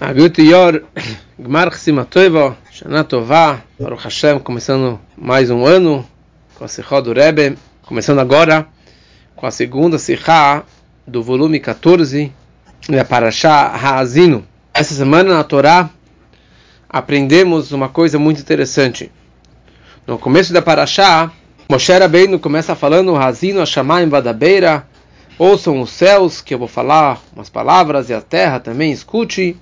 Agut Yor, Gmar Simatoiva, Shana Tová, Baruch Hashem, começando mais um ano com a Sikha do Rebbe, começando agora com a segunda Sikha do volume 14 da Parashá Haazino. Essa semana na Torá aprendemos uma coisa muito interessante. No começo da Parashá, Moshe Rabbeinu começa falando Haazino Hashamayim Vadabeira, ouçam os céus que eu vou falar umas palavras e a terra também escute.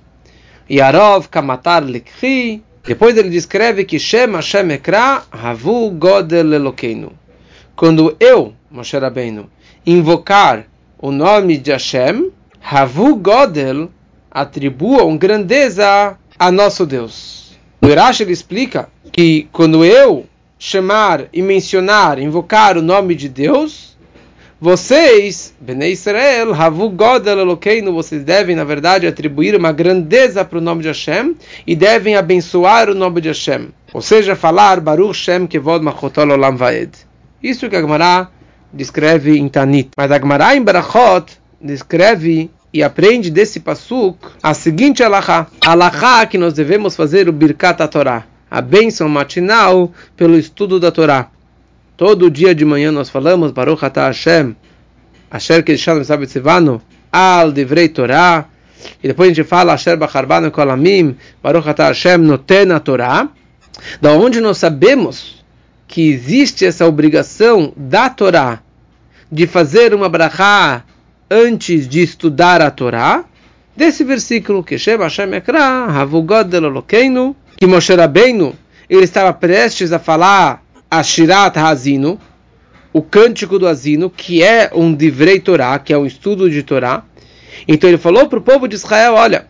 Yarov Kamatar Likhi. Depois ele descreve que Shem Hashem Ekra Havu Godel Elokeinu. Quando eu, Moshe Rabbeinu, invocar o nome de Hashem, Havu Godel atribuam grandeza a nosso Deus. O Irash ele explica que quando eu chamar e mencionar, invocar o nome de Deus, vocês, Bnei Israel, Havu Godel Elokeinu, vocês devem, na verdade, atribuir uma grandeza para o nome de Hashem e devem abençoar o nome de Hashem. Ou seja, falar Baruch Shem Kevod Machotol Olam Vaed. Isso que a Gemara descreve em Tanit. Mas a Gemara em Barachot descreve e aprende desse pasuk a seguinte alahá. Alahá que nós devemos fazer o Birkat Torá, a bênção matinal pelo estudo da Torá. Todo dia de manhã nós falamos Baruch Atah Hashem, Asher Kedishanu Sabetzivanu, Al Divrei Torah, e depois a gente fala Asher Bacharbanu Kolamim, Baruch Atah Hashem Noten a Torah, da onde nós sabemos que existe essa obrigação da Torá de fazer uma brachá antes de estudar a Torá, desse versículo que Shem Hashem Ekra, Havugod Elokeinu, que Moshe Rabbeinu, ele estava prestes a falar a Shirat Hazino, o cântico do Azino, que é um divrei Torá, que é um estudo de Torá. Então ele falou para o povo de Israel, olha,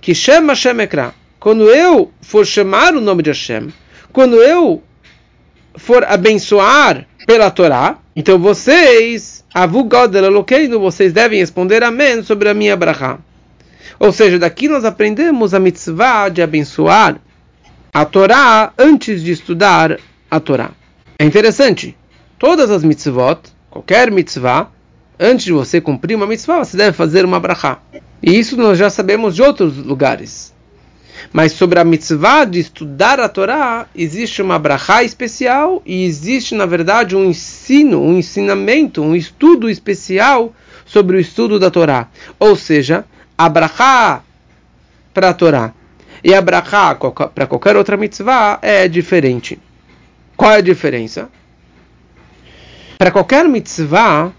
que chama Hashem Ekra, quando eu for chamar o nome de Hashem, quando eu for abençoar pela Torá, então vocês, vocês devem responder amém sobre a minha brachá. Ou seja, daqui nós aprendemos a mitzvah de abençoar a Torá antes de estudar a Torá. É interessante. Todas as mitzvot, qualquer mitzvah, antes de você cumprir uma mitzvah, você deve fazer uma brachá. E isso nós já sabemos de outros lugares. Mas sobre a mitzvah de estudar a Torá, existe uma brachá especial e existe, na verdade, um ensino, um ensinamento, um estudo especial sobre o estudo da Torá. Ou seja, a brachá para a Torá e a brachá para qualquer outra mitzvah é diferente. Qual é a diferença? Para qualquer mitzvah,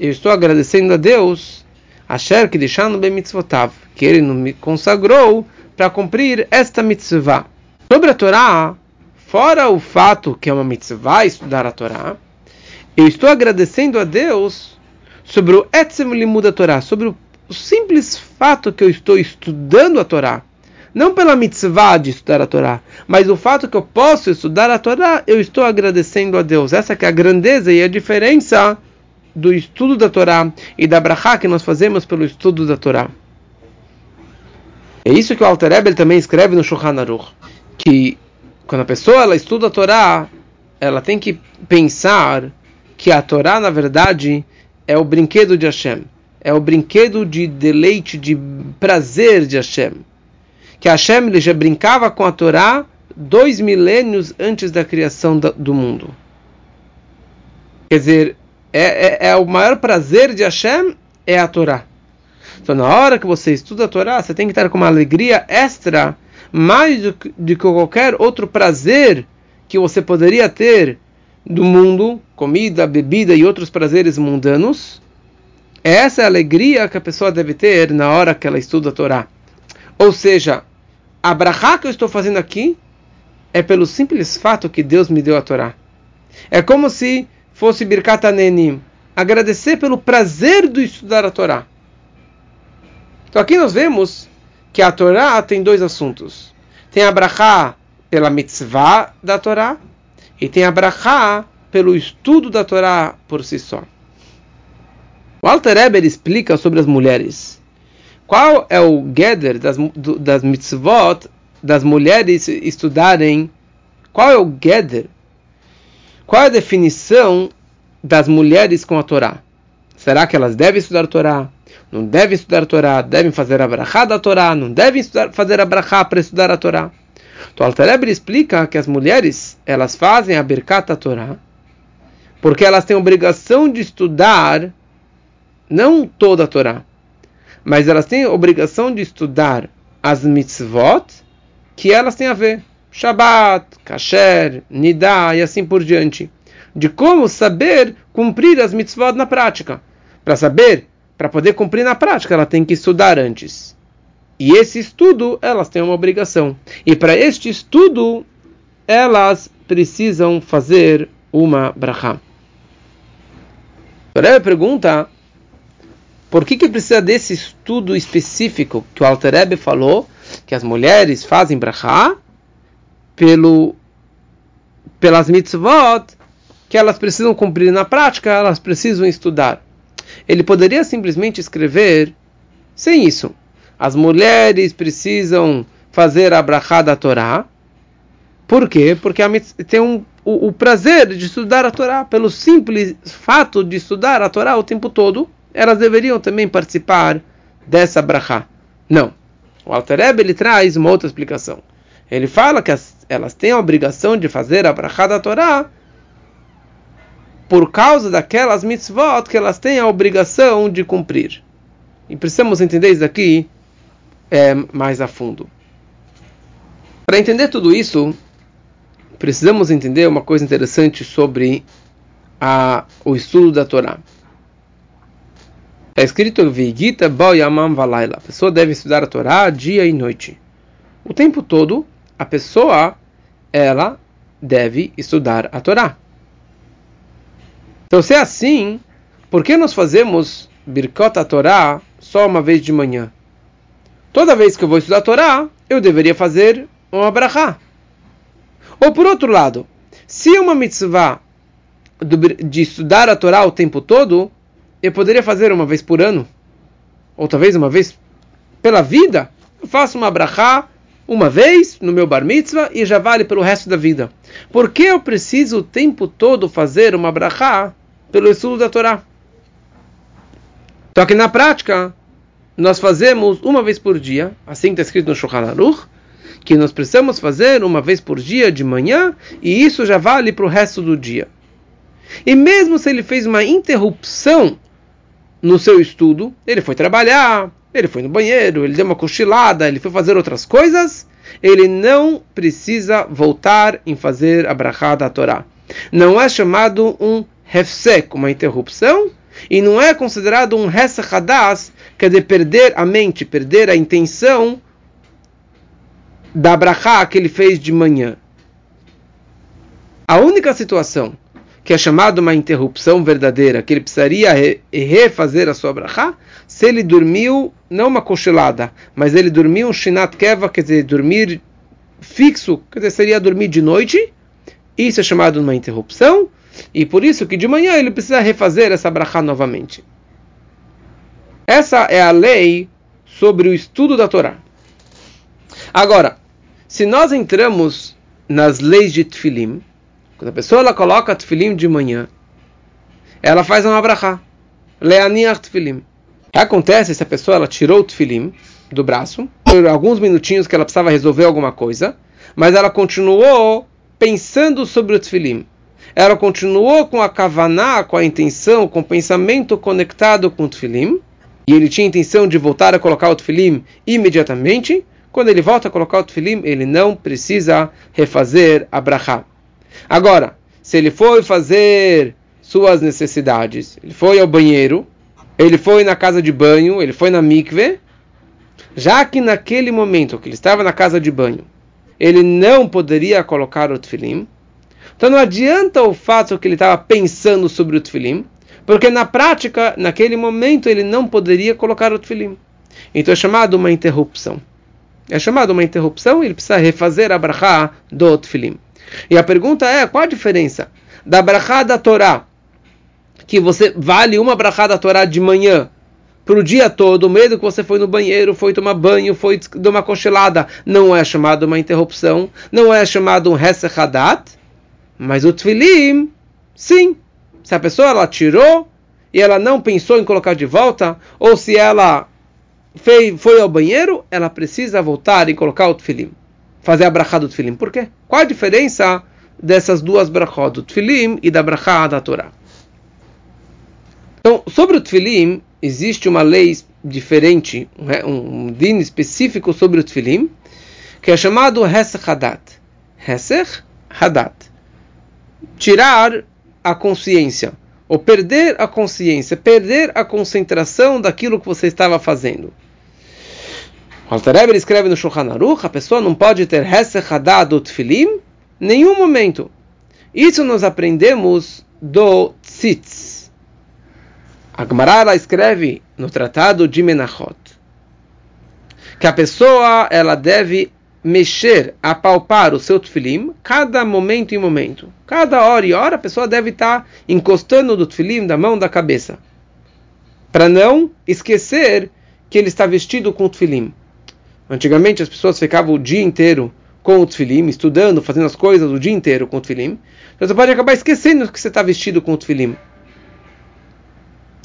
eu estou agradecendo a Deus, Asher que deixando bem mitzvotav, que ele me consagrou para cumprir esta mitzvah. Sobre a Torá, fora o fato que é uma mitzvah estudar a Torá, eu estou agradecendo a Deus sobre o etzem limud da Torá, sobre o simples fato que eu estou estudando a Torá. Não pela mitzvah de estudar a Torá, mas o fato que eu posso estudar a Torá, eu estou agradecendo a Deus. Essa é a grandeza e a diferença do estudo da Torá e da brachá que nós fazemos pelo estudo da Torá. É isso que o Alter Rebbe também escreve no Shulchan Aruch, que quando a pessoa ela estuda a Torá, ela tem que pensar que a Torá, na verdade, é o brinquedo de Hashem, é o brinquedo de deleite, de prazer de Hashem que Hashem ele já brincava com a Torá dois milênios antes da criação do mundo. Quer dizer, é, é, é, o maior prazer de Hashem é a Torá. Então, na hora que você estuda a Torá, você tem que estar com uma alegria extra, mais do que, do que qualquer outro prazer que você poderia ter do mundo, comida, bebida e outros prazeres mundanos. Essa é a alegria que a pessoa deve ter na hora que ela estuda a Torá. Ou seja, a brachá que eu estou fazendo aqui é pelo simples fato que Deus me deu a Torá. É como se fosse Birkat Anenim, agradecer pelo prazer de estudar a Torá. Então aqui nós vemos que a Torá tem dois assuntos. Tem a brachá pela mitzvah da Torá e tem a brachá pelo estudo da Torá por si só. O Alter Eber explica sobre as mulheres. Qual é o gather das, das mitzvot das mulheres estudarem? Qual é o gather? Qual é a definição das mulheres com a Torá? Será que elas devem estudar a Torá? não devem estudar a Torá, devem fazer a brachá da Torá, não devem estudar, fazer a brachá para estudar a Torá. Então, Altarebre explica que as mulheres, elas fazem a Birkat da Torá, porque elas têm obrigação de estudar, não toda a Torá, mas elas têm obrigação de estudar as mitzvot que elas têm a ver. Shabbat, Kasher, Nidá e assim por diante. De como saber cumprir as mitzvot na prática. Para saber, para poder cumprir na prática, ela tem que estudar antes. E esse estudo, elas têm uma obrigação. E para este estudo, elas precisam fazer uma brachá. Rebbe pergunta, por que, que precisa desse estudo específico que o Alter falou, que as mulheres fazem brachá pelo, pelas mitzvot que elas precisam cumprir na prática, elas precisam estudar. Ele poderia simplesmente escrever sem isso. As mulheres precisam fazer a brachá da Torá. Por quê? Porque tem um, o, o, prazer de estudar a Torá. Pelo simples fato de estudar a Torá o tempo todo, elas deveriam também participar dessa brachá. Não. O Alter ele traz uma outra explicação. Ele fala que as, elas têm a obrigação de fazer a brachá da Torá por causa daquelas mitzvot que elas têm a obrigação de cumprir. E precisamos entender isso aqui é, mais a fundo. Para entender tudo isso, precisamos entender uma coisa interessante sobre a, o estudo da Torá. É escrito Vigita Boyamam Valaila. A pessoa deve estudar a Torá dia e noite. O tempo todo, a pessoa ela deve estudar a Torá. Então, se é assim, por que nós fazemos Birkot a Torá só uma vez de manhã? Toda vez que eu vou estudar a Torá, eu deveria fazer uma brachá. Ou por outro lado, se é uma mitzvah de estudar a Torá o tempo todo, eu poderia fazer uma vez por ano, ou talvez uma vez pela vida. Eu faço uma brachá uma vez no meu bar mitzvah e já vale pelo resto da vida. Por que eu preciso o tempo todo fazer uma brachá pelo estudo da Torá? Só que na prática, nós fazemos uma vez por dia, assim está escrito no Shulchan Aruch, que nós precisamos fazer uma vez por dia de manhã, e isso já vale para o resto do dia. E mesmo se ele fez uma interrupção no seu estudo, ele foi trabalhar, ele foi no banheiro, ele deu uma cochilada, ele foi fazer outras coisas, ele não precisa voltar em fazer a brachá da Torá. Não é chamado um hefsek, uma interrupção, e não é considerado um hesachadas, quer dizer, perder a mente, perder a intenção da brachá que ele fez de manhã. A única situação que é chamado uma interrupção verdadeira, que ele precisaria re refazer a sua brachá, se ele dormiu, não uma cochilada, mas ele dormiu um shinat keva, quer dizer, dormir fixo, quer dizer, seria dormir de noite, isso é chamado uma interrupção, e por isso que de manhã ele precisa refazer essa brachá novamente. Essa é a lei sobre o estudo da Torá. Agora, se nós entramos nas leis de Tfilim, quando a pessoa ela coloca tefilim de manhã, ela faz uma brachá. Leaniach tefilim. Acontece se a pessoa ela tirou o tefilim do braço, por alguns minutinhos que ela precisava resolver alguma coisa, mas ela continuou pensando sobre o tefilim. Ela continuou com a kavaná, com a intenção, com o pensamento conectado com o tefilim, e ele tinha intenção de voltar a colocar o tefilim imediatamente. Quando ele volta a colocar o tefilim, ele não precisa refazer a brachá. Agora, se ele foi fazer suas necessidades, ele foi ao banheiro, ele foi na casa de banho, ele foi na mikve, já que naquele momento que ele estava na casa de banho, ele não poderia colocar o tefilim, então não adianta o fato que ele estava pensando sobre o tefilim, porque na prática, naquele momento, ele não poderia colocar o tefilim. Então é chamado uma interrupção. É chamado uma interrupção, ele precisa refazer a brachá do tefilim. E a pergunta é, qual a diferença da brachá da Torá, que você vale uma brachá da Torá de manhã, para o dia todo, mesmo que você foi no banheiro, foi tomar banho, foi dar uma cochilada, não é chamado uma interrupção, não é chamado um Hesechadat, mas o Tfilim, sim. Se a pessoa ela tirou e ela não pensou em colocar de volta, ou se ela foi, foi ao banheiro, ela precisa voltar e colocar o tefilim. Fazer a brachá do tefilim. Por quê? Qual a diferença dessas duas brachot, do tefilim e da brachá da Torá? Então, sobre o tefilim, existe uma lei diferente, um, din específico sobre o tefilim, que é chamado Hesech Hadat. Hesech Hadat. Tirar a consciência, ou perder a consciência, perder a concentração daquilo que você estava fazendo. O Alter Eber escreve no Shulchan Aruch, a pessoa não pode ter Hesech Hadat do tefilim nenhum momento. Isso nós aprendemos do Tzitz. A Gemara escreve no Tratado de Menachot que a pessoa ela deve mexer, apalpar o seu tefilim, cada momento e momento. Cada hora e hora a pessoa deve estar encostando do tefilim da mão da cabeça. Para não esquecer que ele está vestido com o tefilim. Antigamente as pessoas ficavam o dia inteiro com o tefilim, estudando, fazendo as coisas o dia inteiro com o tefilim. Então você pode acabar esquecendo que você está vestido com o tefilim.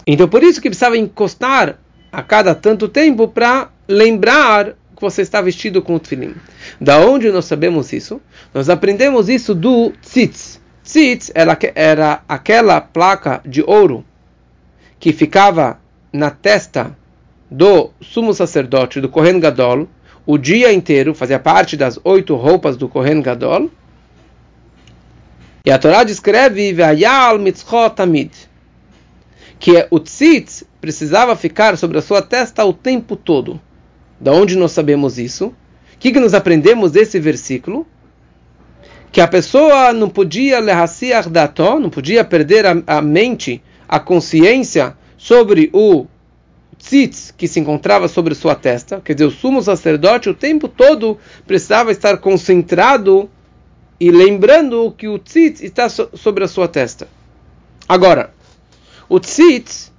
Então por isso que precisava encostar a cada tanto tempo para lembrar que você está vestido com o tefilim. Da onde nós sabemos isso? Nós aprendemos isso do tzitz. Tzitz era, era aquela placa de ouro que ficava na testa do sumo sacerdote, do Kohen Gadol, o dia inteiro, fazia parte das oito roupas do Kohen Gadol. E a Torá descreve que o tzitz precisava ficar sobre a sua testa o tempo todo. Da onde nós sabemos isso? O que, que nós aprendemos desse versículo? Que a pessoa não podia não podia perder a, a mente, a consciência sobre o tzitz que se encontrava sobre sua testa, quer dizer, o sumo sacerdote o tempo todo precisava estar concentrado e lembrando que o tzitz está so sobre a sua testa. Agora, o tzitz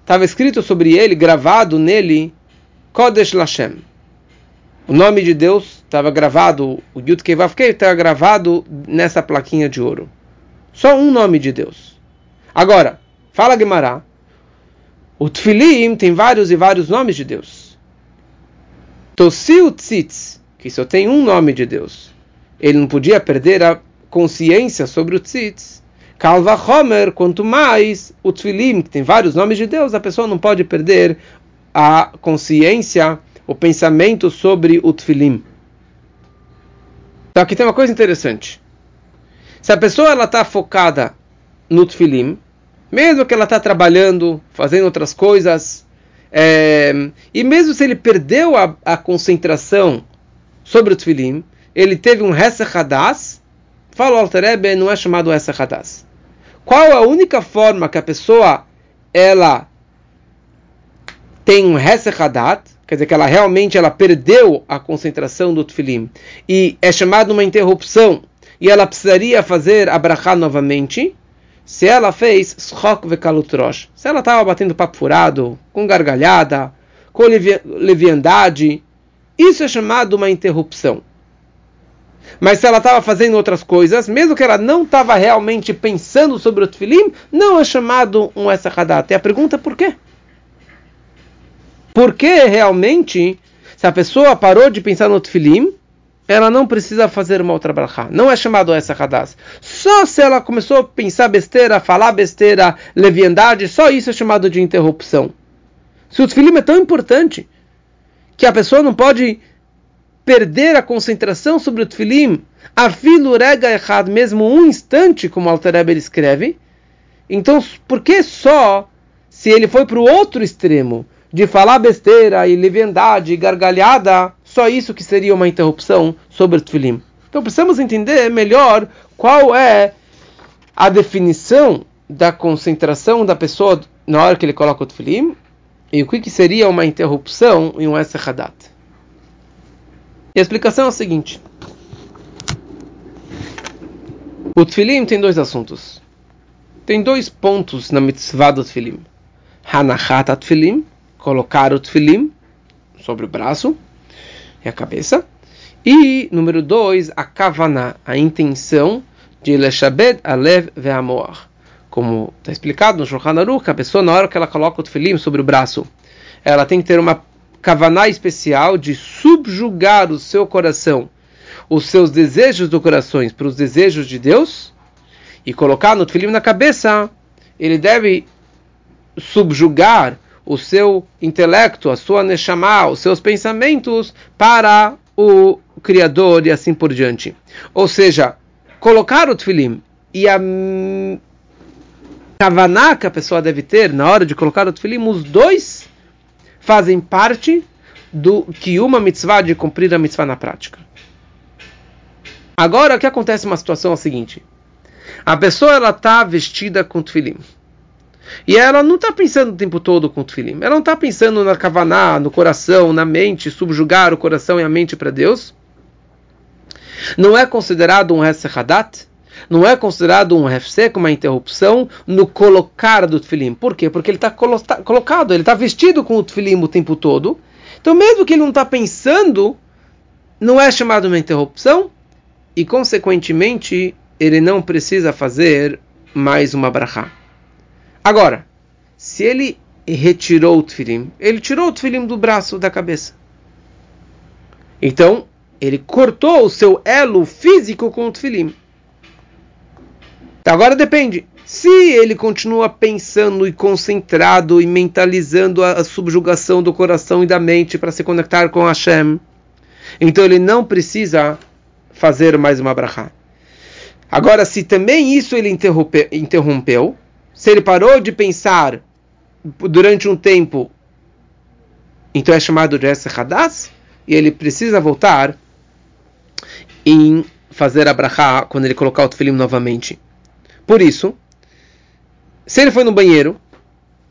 estava escrito sobre ele, gravado nele, Kodesh Lashem. O nome de Deus estava gravado, o Yud Kevav estava gravado nessa plaquinha de ouro. Só um nome de Deus. Agora, fala Gemara, o Tfilim tem vários e vários nomes de Deus. O Tzitz, que só tem um nome de Deus, ele não podia perder a consciência sobre o Tzitz, Kalva Homer, quanto mais o Tfilim, que tem vários nomes de Deus, a pessoa não pode perder a consciência, o pensamento sobre o tefilim. Então aqui tem uma coisa interessante. Se a pessoa ela está focada no tefilim, mesmo que ela está trabalhando, fazendo outras coisas, é, e mesmo se ele perdeu a, a concentração sobre o tefilim, ele teve um Hesach Hadas, fala o Alter não é chamado Hesach Hadas. Qual a única forma que a pessoa ela tem um Hesechadat, quer dizer que ela realmente ela perdeu a concentração do Tfilim, e é chamado uma interrupção, e ela precisaria fazer a novamente, se ela fez Schok Vekalutrosh, se ela estava batendo papo furado, com gargalhada, com leviandade, isso é chamado uma interrupção. Mas se ela estava fazendo outras coisas, mesmo que ela não estava realmente pensando sobre o Tfilim, não é chamado um Esachadat. E a pergunta é por quê? Porque realmente, se a pessoa parou de pensar no tefilim, ela não precisa fazer uma outra brachá. Não é chamado essa hadas. Só se ela começou a pensar besteira, falar besteira, leviandade, só isso é chamado de interrupção. Se o tefilim é tão importante que a pessoa não pode perder a concentração sobre o tefilim, a filurega errado mesmo um instante, como Alter Eber escreve, então por que só se ele foi para o outro extremo? de falar besteira e leviandade gargalhada, só isso que seria uma interrupção sobre o tefilim. Então precisamos entender melhor qual é a definição da concentração da pessoa na hora que ele coloca o tefilim e o que, que seria uma interrupção em um Esechadat. E a explicação é a seguinte. O tefilim tem dois assuntos. Tem dois pontos na mitzvah do tefilim. Hanachat tefilim colocar o tefilim sobre o braço e a cabeça. E, número dois, a kavaná, a intenção de Leshabed Alev Ve'amoar. como está explicado no Shulchan Aruch, a pessoa na hora que ela coloca o tefilim sobre o braço, ela tem que ter uma kavaná especial de subjugar o seu coração, os seus desejos do coração para os desejos de Deus e colocar no tefilim na cabeça, ele deve subjugar o seu intelecto, a sua neshama, os seus pensamentos para o Criador e assim por diante. Ou seja, colocar o tefilim e a kavaná que a pessoa deve ter na hora de colocar o tefilim, os dois fazem parte do que uma mitzvah de cumprir a mitzvah na prática. Agora, o que acontece uma situação é a seguinte: a pessoa ela está vestida com tefilim. E ela não está pensando o tempo todo com tefilim. Ela não está pensando na kavaná, no coração, na mente, subjugar o coração e a mente para Deus. Não é considerado um Hadat não é considerado um refsek, uma interrupção, no colocar do tefilim. Por quê? Porque ele está colocado, ele está vestido com o tefilim o tempo todo. Então, mesmo que ele não está pensando, não é chamado uma interrupção e, consequentemente, ele não precisa fazer mais uma brachá. Agora, se ele retirou o tefilim, ele tirou o tefilim do braço, da cabeça. Então, ele cortou o seu elo físico com o tefilim. Então, agora depende. Se ele continua pensando e concentrado e mentalizando a, a subjugação do coração e da mente para se conectar com Hashem, então ele não precisa fazer mais uma brachá. Agora, se também isso ele interrompe, interrompeu, se ele parou de pensar durante um tempo, então é chamado de Hadas, e ele precisa voltar em fazer a brachá quando ele colocar o tefilim novamente. Por isso, se ele foi no banheiro,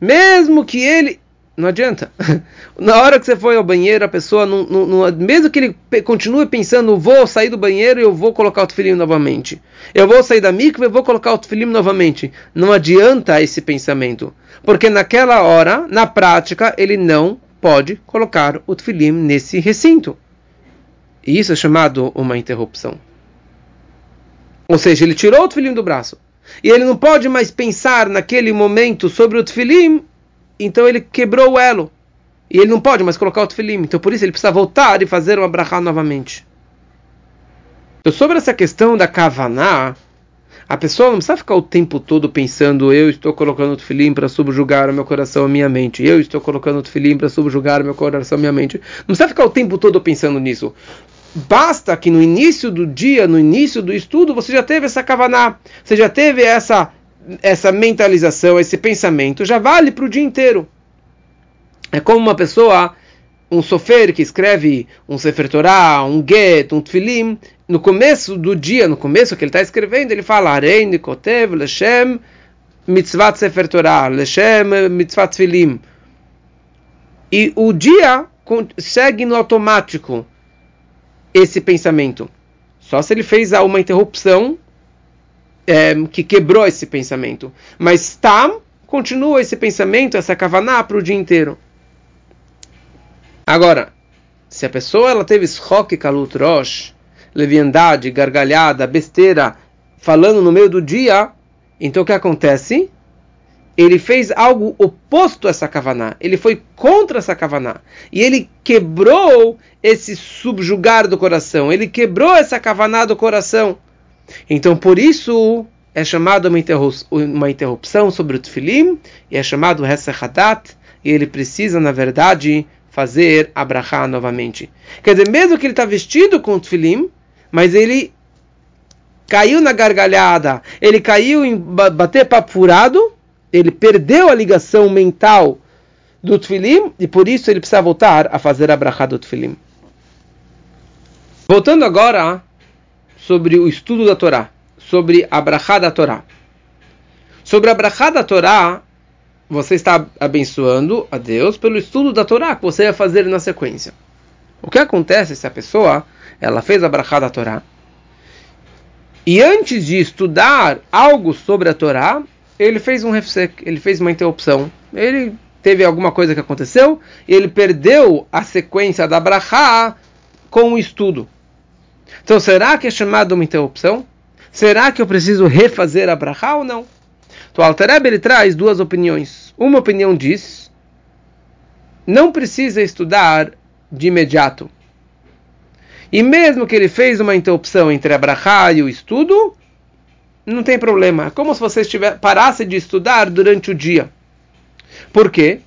mesmo que ele. Não adianta. Na hora que você foi ao banheiro, a pessoa não, não, não, mesmo que ele continue pensando, vou sair do banheiro e eu vou colocar o tefilim novamente. Eu vou sair da mikve e vou colocar o tefilim novamente. Não adianta esse pensamento, porque naquela hora, na prática, ele não pode colocar o tefilim nesse recinto. E isso é chamado uma interrupção. Ou seja, ele tirou o tefilim do braço e ele não pode mais pensar naquele momento sobre o tefilim, então ele quebrou o elo. E ele não pode mais colocar o tefilim. Então por isso ele precisa voltar e fazer o abrahá novamente. Então sobre essa questão da kavaná, a pessoa não precisa ficar o tempo todo pensando eu estou colocando o tefilim para subjugar o meu coração e minha mente. Eu estou colocando o tefilim para subjugar o meu coração e minha mente. Não precisa ficar o tempo todo pensando nisso. Basta que no início do dia, no início do estudo, você já teve essa kavaná, você já teve essa, essa mentalização, esse pensamento, já vale para o dia inteiro. É como uma pessoa, um sofer que escreve um Sefer Torah, um Get, um Tfilim, no começo do dia, no começo que ele está escrevendo, ele fala Arein Kotev Leshem Mitzvat Sefer Torah, Leshem Mitzvat Tfilim. E o dia segue no automático esse pensamento. Só se ele fez uma interrupção é, que quebrou esse pensamento. Mas tam continua esse pensamento, essa kavaná para o dia inteiro. Agora, se a pessoa ela teve schok kalut rosh, leviandade, gargalhada, besteira, falando no meio do dia, então o que acontece? ele fez algo oposto a essa kavaná. Ele foi contra essa kavaná. E ele quebrou esse subjugar do coração. Ele quebrou essa kavaná do coração. Então, por isso, é chamado uma, uma interrupção sobre o tefilim, e é chamado Hadat, e ele precisa, na verdade, fazer abrahá novamente. Quer dizer, mesmo que ele está vestido com o tefilim, mas ele caiu na gargalhada, ele caiu em bater papo furado, ele perdeu a ligação mental do Tfilim e por isso ele precisa voltar a fazer a brachá do Tfilim. Voltando agora sobre o estudo da Torá, sobre a brachá da Torá. Sobre a brachá da Torá, você está abençoando a Deus pelo estudo da Torá que você vai fazer na sequência. O que acontece se a pessoa ela fez a brachá da Torá e antes de estudar algo sobre a Torá, ele fez um refsek, ele fez uma interrupção. Ele teve alguma coisa que aconteceu e ele perdeu a sequência da brachá com o estudo. Então, será que é chamado uma interrupção? Será que eu preciso refazer a brachá ou não? Então, Altareb ele traz duas opiniões. Uma opinião diz: não precisa estudar de imediato. E mesmo que ele fez uma interrupção entre a brachá e o estudo, não tem problema. É como se você estiver, parasse de estudar durante o dia. Por quê?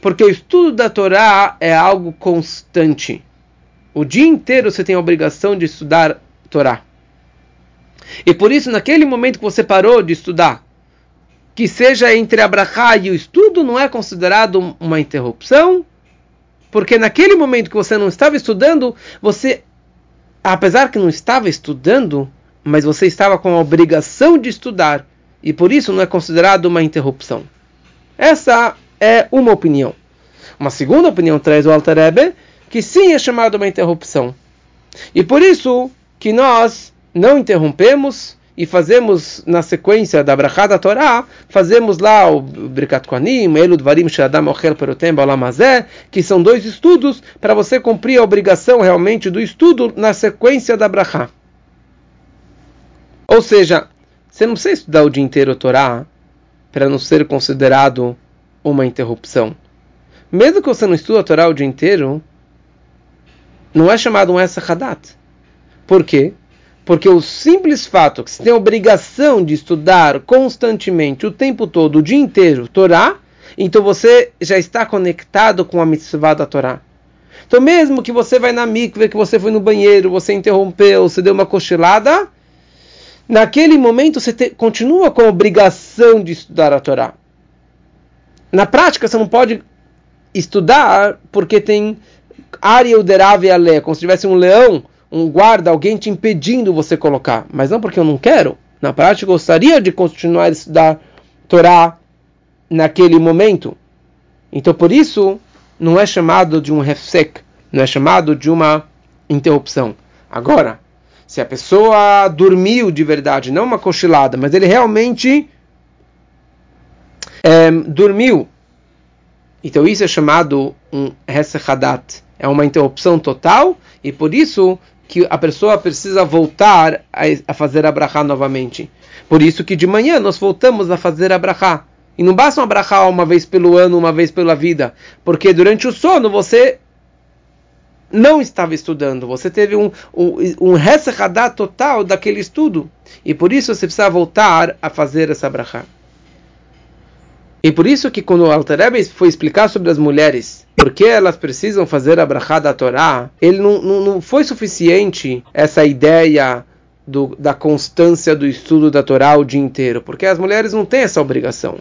Porque o estudo da Torá é algo constante. O dia inteiro você tem a obrigação de estudar Torá. E por isso, naquele momento que você parou de estudar, que seja entre a e o estudo, não é considerado uma interrupção, porque naquele momento que você não estava estudando, você, apesar que não estava estudando, mas você estava com a obrigação de estudar, e por isso não é considerado uma interrupção. Essa é uma opinião. Uma segunda opinião traz o Alter que sim é chamado uma interrupção. E por isso que nós não interrompemos e fazemos na sequência da Brachá da Torá, fazemos lá o Brikat Kohanim, Elud Varim Shadam Ochel Perotem Balamazé, que são dois estudos para você cumprir a obrigação realmente do estudo na sequência da Brachá. Ou seja, você não precisa estudar o dia inteiro a Torá para não ser considerado uma interrupção. Mesmo que você não estude a Torá o dia inteiro, não é chamado um Essa Hadat. Por quê? Porque o simples fato que você tem a obrigação de estudar constantemente, o tempo todo, o dia inteiro, Torá, então você já está conectado com a mitzvah da Torá. Então, mesmo que você vai na mikve, que você foi no banheiro, você interrompeu, você deu uma cochilada, naquele momento você te, continua com a obrigação de estudar a Torá. Na prática, você não pode estudar porque tem área uderave a como se tivesse um leão um guarda, alguém te impedindo você colocar. Mas não porque eu não quero. Na prática, eu gostaria de continuar a estudar Torá naquele momento. Então, por isso, não é chamado de um refsek, não é chamado de uma interrupção. Agora, se a pessoa dormiu de verdade, não uma cochilada, mas ele realmente é, dormiu, então isso é chamado um hesechadat, é uma interrupção total, e por isso que a pessoa precisa voltar a, a fazer novamente. Por isso que de manhã nós voltamos a fazer a brachá. E não basta uma brachá uma vez pelo ano, uma vez pela vida. Porque durante o sono você não estava estudando. Você teve um, um, um total daquele estudo. E por isso você precisa voltar a fazer essa brachá. E por isso que quando o Alter foi explicar sobre as mulheres, por que elas precisam fazer a brachá da Torá, ele não, não, não foi suficiente essa ideia do, da constância do estudo da Torá o dia inteiro, porque as mulheres não têm essa obrigação.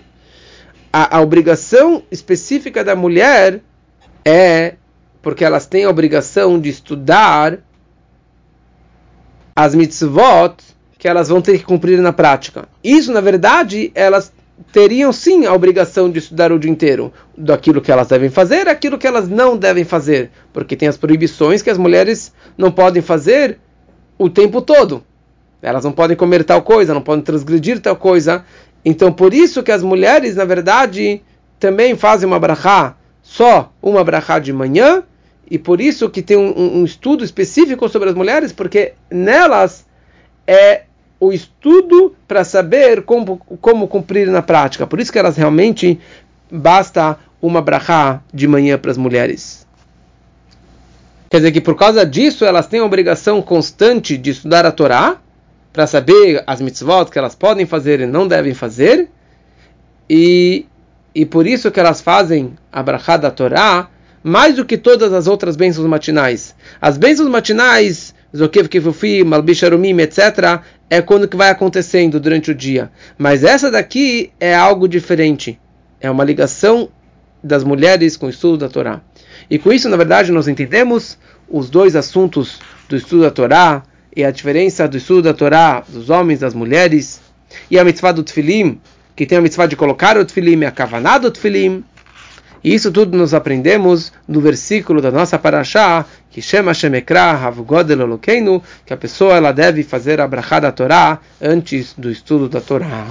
A, a obrigação específica da mulher é porque elas têm a obrigação de estudar as mitzvot que elas vão ter que cumprir na prática. Isso, na verdade, elas teriam sim a obrigação de estudar o dia inteiro daquilo que elas devem fazer, aquilo que elas não devem fazer, porque tem as proibições que as mulheres não podem fazer o tempo todo. Elas não podem comer tal coisa, não podem transgredir tal coisa. Então, por isso que as mulheres, na verdade, também fazem uma brachá, só uma brachá de manhã, e por isso que tem um, um estudo específico sobre as mulheres, porque nelas é o estudo para saber como, como cumprir na prática. Por isso que elas realmente basta uma brachá de manhã para as mulheres. Quer dizer que por causa disso elas têm a obrigação constante de estudar a Torá para saber as mitzvot que elas podem fazer e não devem fazer. E, e por isso que elas fazem a brachá da Torá mais do que todas as outras bênçãos matinais. As bênçãos matinais Zokev Kifufim, Malbish Arumim, etc., é quando que vai acontecendo durante o dia. Mas essa daqui é algo diferente. É uma ligação das mulheres com o estudo da Torá. E com isso, na verdade, nós entendemos os dois assuntos do estudo da Torá e a diferença do estudo da Torá dos homens das mulheres e a mitzvah do Tfilim, que tem a mitzvah de colocar o Tfilim e a kavaná do Tfilim. E isso tudo nós aprendemos no versículo da nossa paraxá, que chama Shemekra Havgodel Elokeinu, que a pessoa ela deve fazer a brachá da Torá antes do estudo da Torá.